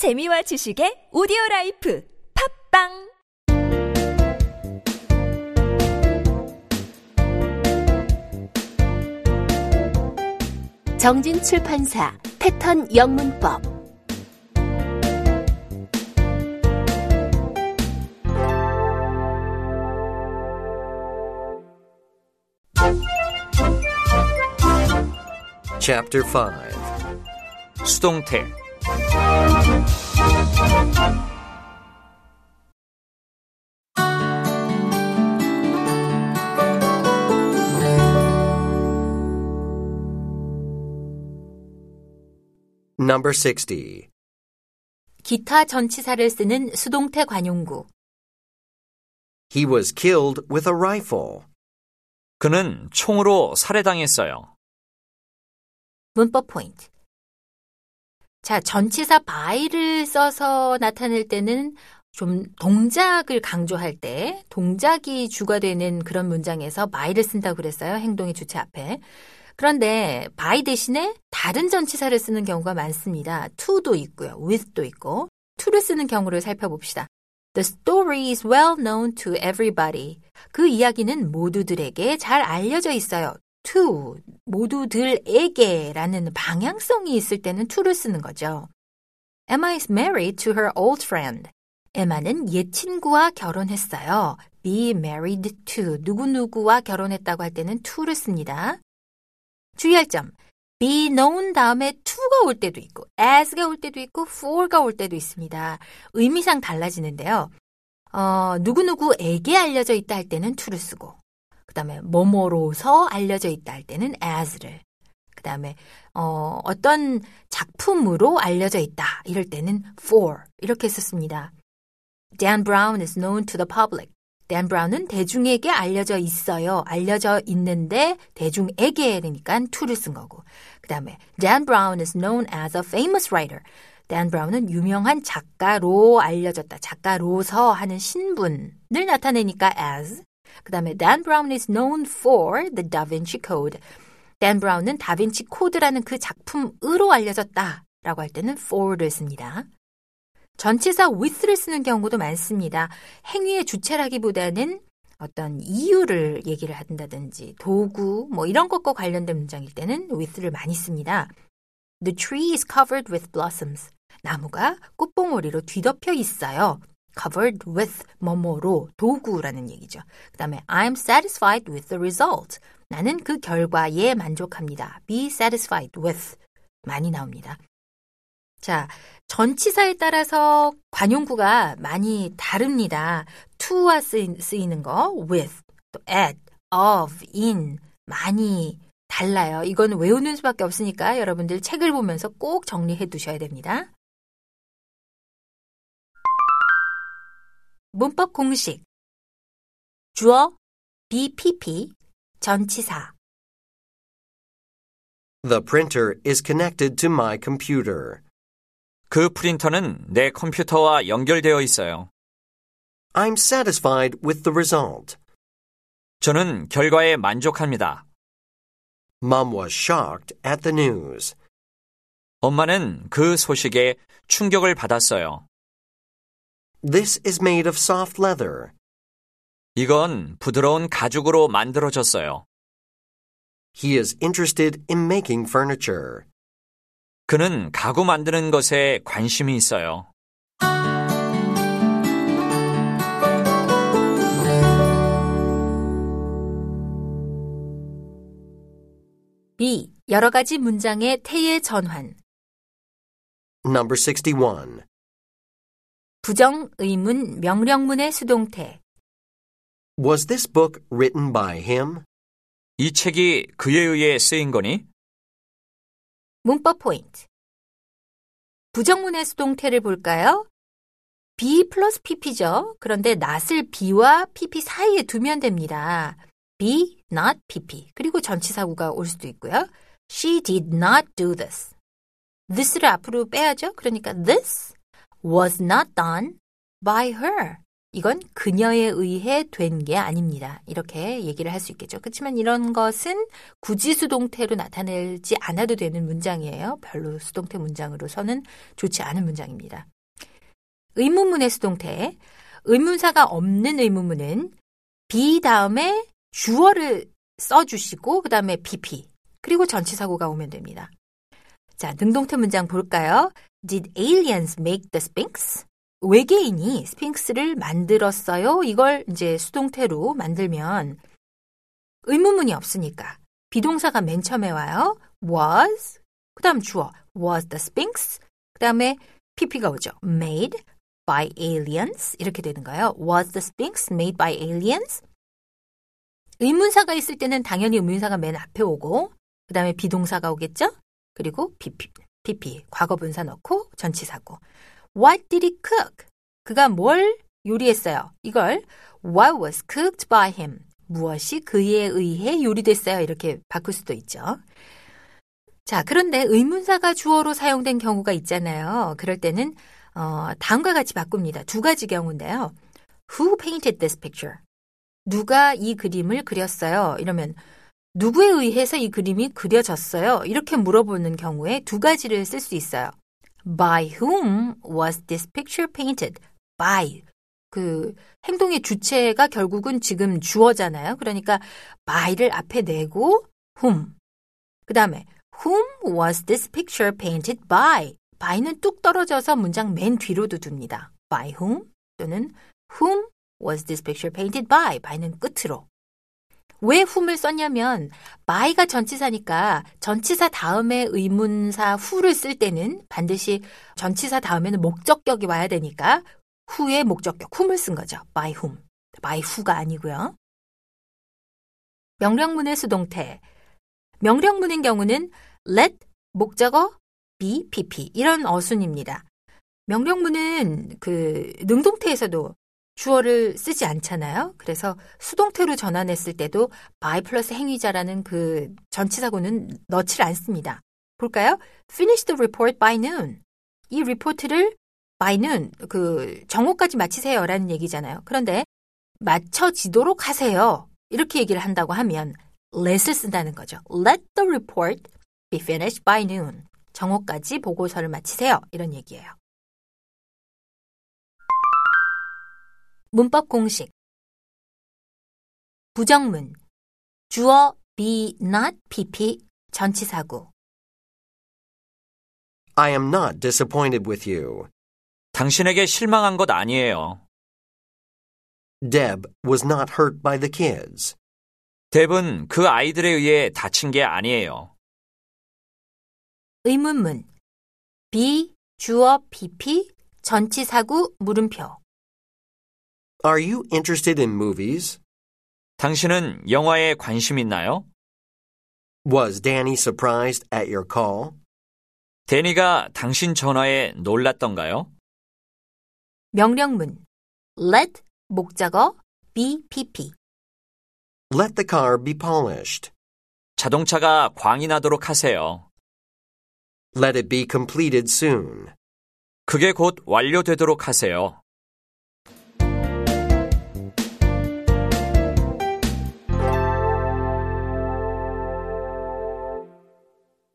재미와 지식의 오디오 라이프 팝빵! 정진 출판사 패턴 영문법. Chapter 5 수동태 Number 60. 기타 전치사를 쓰는 수동태 관용구 He was killed with a rifle. 그는 총으로 살해당했어요. 문법 포인트 자 전치사 by를 써서 나타낼 때는 좀 동작을 강조할 때 동작이 주가 되는 그런 문장에서 by를 쓴다고 그랬어요. 행동의 주체 앞에. 그런데 by 대신에 다른 전치사를 쓰는 경우가 많습니다. to도 있고요. with도 있고 to를 쓰는 경우를 살펴봅시다. The story is well known to everybody. 그 이야기는 모두들에게 잘 알려져 있어요. to 모두들에게 라는 방향성이 있을 때는 to를 쓰는 거죠. Emma is married to her old friend. 에마는 옛 친구와 결혼했어요. be married to 누구누구와 결혼했다고 할 때는 to를 씁니다. 주의할 점. be known 다음에 to가 올 때도 있고 as가 올 때도 있고 for가 올 때도 있습니다. 의미상 달라지는데요. 어, 누구누구에게 알려져 있다 할 때는 to를 쓰고 그 다음에 뭐뭐로서 알려져 있다 할 때는 as를 그 다음에 어, 어떤 작품으로 알려져 있다 이럴 때는 for 이렇게 썼습니다. Dan Brown is known to the public. Dan Brown은 대중에게 알려져 있어요. 알려져 있는데 대중에게 되니까 to를 쓴 거고. 그 다음에 Dan Brown is known as a famous writer. Dan Brown은 유명한 작가로 알려졌다. 작가로서 하는 신분을 나타내니까 as. 그 다음에 Dan Brown is known for the Da Vinci Code. Dan Brown은 다빈치 코드라는 그 작품으로 알려졌다. 라고 할 때는 for를 씁니다. 전치사 with를 쓰는 경우도 많습니다. 행위의 주체라기보다는 어떤 이유를 얘기를 한다든지 도구 뭐 이런 것과 관련된 문장일 때는 with를 많이 씁니다. The tree is covered with blossoms. 나무가 꽃봉오리로 뒤덮여 있어요. covered with 뭐뭐로 도구라는 얘기죠. 그 다음에 I'm satisfied with the result. 나는 그 결과에 만족합니다. be satisfied with 많이 나옵니다. 자, 전치사에 따라서 관용구가 많이 다릅니다. to와 쓰이는 거, with, 또 at, of, in 많이 달라요. 이건 외우는 수밖에 없으니까 여러분들 책을 보면서 꼭 정리해 두셔야 됩니다. 문법 공식 주어, BPP, 전치사 The printer is connected to my computer. 그 프린터는 내 컴퓨터와 연결되어 있어요. I'm satisfied with the result. 저는 결과에 만족합니다. Mom was shocked at the news. 엄마는 그 소식에 충격을 받았어요. This is made of soft leather. 이건 부드러운 가죽으로 만들어졌어요. He is interested in making furniture. 그는 가구 만드는 것에 관심이 있어요. B. 여러 가지 문장의 태의 전환 Number 61. 부정, 의문, 명령문의 수동태 Was this book written by him? 이 책이 그에 의해 쓰인 거니? 문법 포인트. 부정문의 수동태를 볼까요? be 플러스 pp죠. 그런데 not을 be와 pp 사이에 두면 됩니다. be, not pp. 그리고 전치사구가 올 수도 있고요. She did not do this. this를 앞으로 빼야죠. 그러니까 this was not done by her. 이건 그녀에 의해 된 게 아닙니다. 이렇게 얘기를 할 수 있겠죠. 그렇지만 이런 것은 굳이 수동태로 나타내지 않아도 되는 문장이에요. 별로 수동태 문장으로서는 좋지 않은 문장입니다. 의문문의 수동태. 의문사가 없는 의문문은 be 다음에 주어를 써주시고 그 다음에 pp 그리고 전치사고가 오면 됩니다. 자, 능동태 문장 볼까요? Did aliens make the Sphinx? 외계인이 스핑크스를 만들었어요. 이걸 이제 수동태로 만들면 의문문이 없으니까 비동사가 맨 처음에 와요. was 그 다음 주어 was the Sphinx 그 다음에 pp가 오죠. made by aliens 이렇게 되는 거예요. was the Sphinx made by aliens? 의문사가 있을 때는 당연히 의문사가 맨 앞에 오고 그 다음에 비동사가 오겠죠? 그리고 pp, pp 과거 분사 넣고 전치사고 What did he cook? 그가 뭘 요리했어요? 이걸 What was cooked by him? 무엇이 그에 의해 요리됐어요? 이렇게 바꿀 수도 있죠. 자, 그런데 의문사가 주어로 사용된 경우가 있잖아요. 그럴 때는 어, 다음과 같이 바꿉니다. 두 가지 경우인데요. Who painted this picture? 누가 이 그림을 그렸어요? 이러면 누구에 의해서 이 그림이 그려졌어요? 이렇게 물어보는 경우에 두 가지를 쓸 수 있어요. By whom was this picture painted? By. 그 행동의 주체가 결국은 지금 주어잖아요. 그러니까 by를 앞에 내고 whom. 그 다음에 whom was this picture painted by? by는 뚝 떨어져서 문장 맨 뒤로도 둡니다. by whom 또는 whom was this picture painted by? by는 끝으로. 왜 whom을 썼냐면 by가 전치사니까 전치사 다음에 의문사 who를 쓸 때는 반드시 전치사 다음에는 목적격이 와야 되니까 who의 목적격 whom을 쓴 거죠. by whom. by who가 아니고요. 명령문의 수동태. 명령문인 경우는 let 목적어 be pp 이런 어순입니다. 명령문은 그 능동태에서도 주어를 쓰지 않잖아요. 그래서 수동태로 전환했을 때도 by 플러스 행위자라는 그 전치사고는 넣질 않습니다. 볼까요? Finish the report by noon. 이 리포트를 by noon, 그 정오까지 마치세요라는 얘기잖아요. 그런데 마쳐지도록 하세요. 이렇게 얘기를 한다고 하면 let을 쓴다는 거죠. Let the report be finished by noon. 정오까지 보고서를 마치세요. 이런 얘기예요. 문법 공식 부정문 주어 be not pp 전치사구 I am not disappointed with you. 당신에게 실망한 것 아니에요. Deb was not hurt by the kids. 뎁은 그 아이들에 의해 다친 게 아니에요. 의문문 be 주어 pp 전치사구 물음표 Are you interested in movies? 당신은 영화에 관심 있나요? Was Danny surprised at your call? 데니가 당신 전화에 놀랐던가요? 명령문 let 목적어 be pp Let the car be polished. 자동차가 광이 나도록 하세요. Let it be completed soon. 그게 곧 완료되도록 하세요.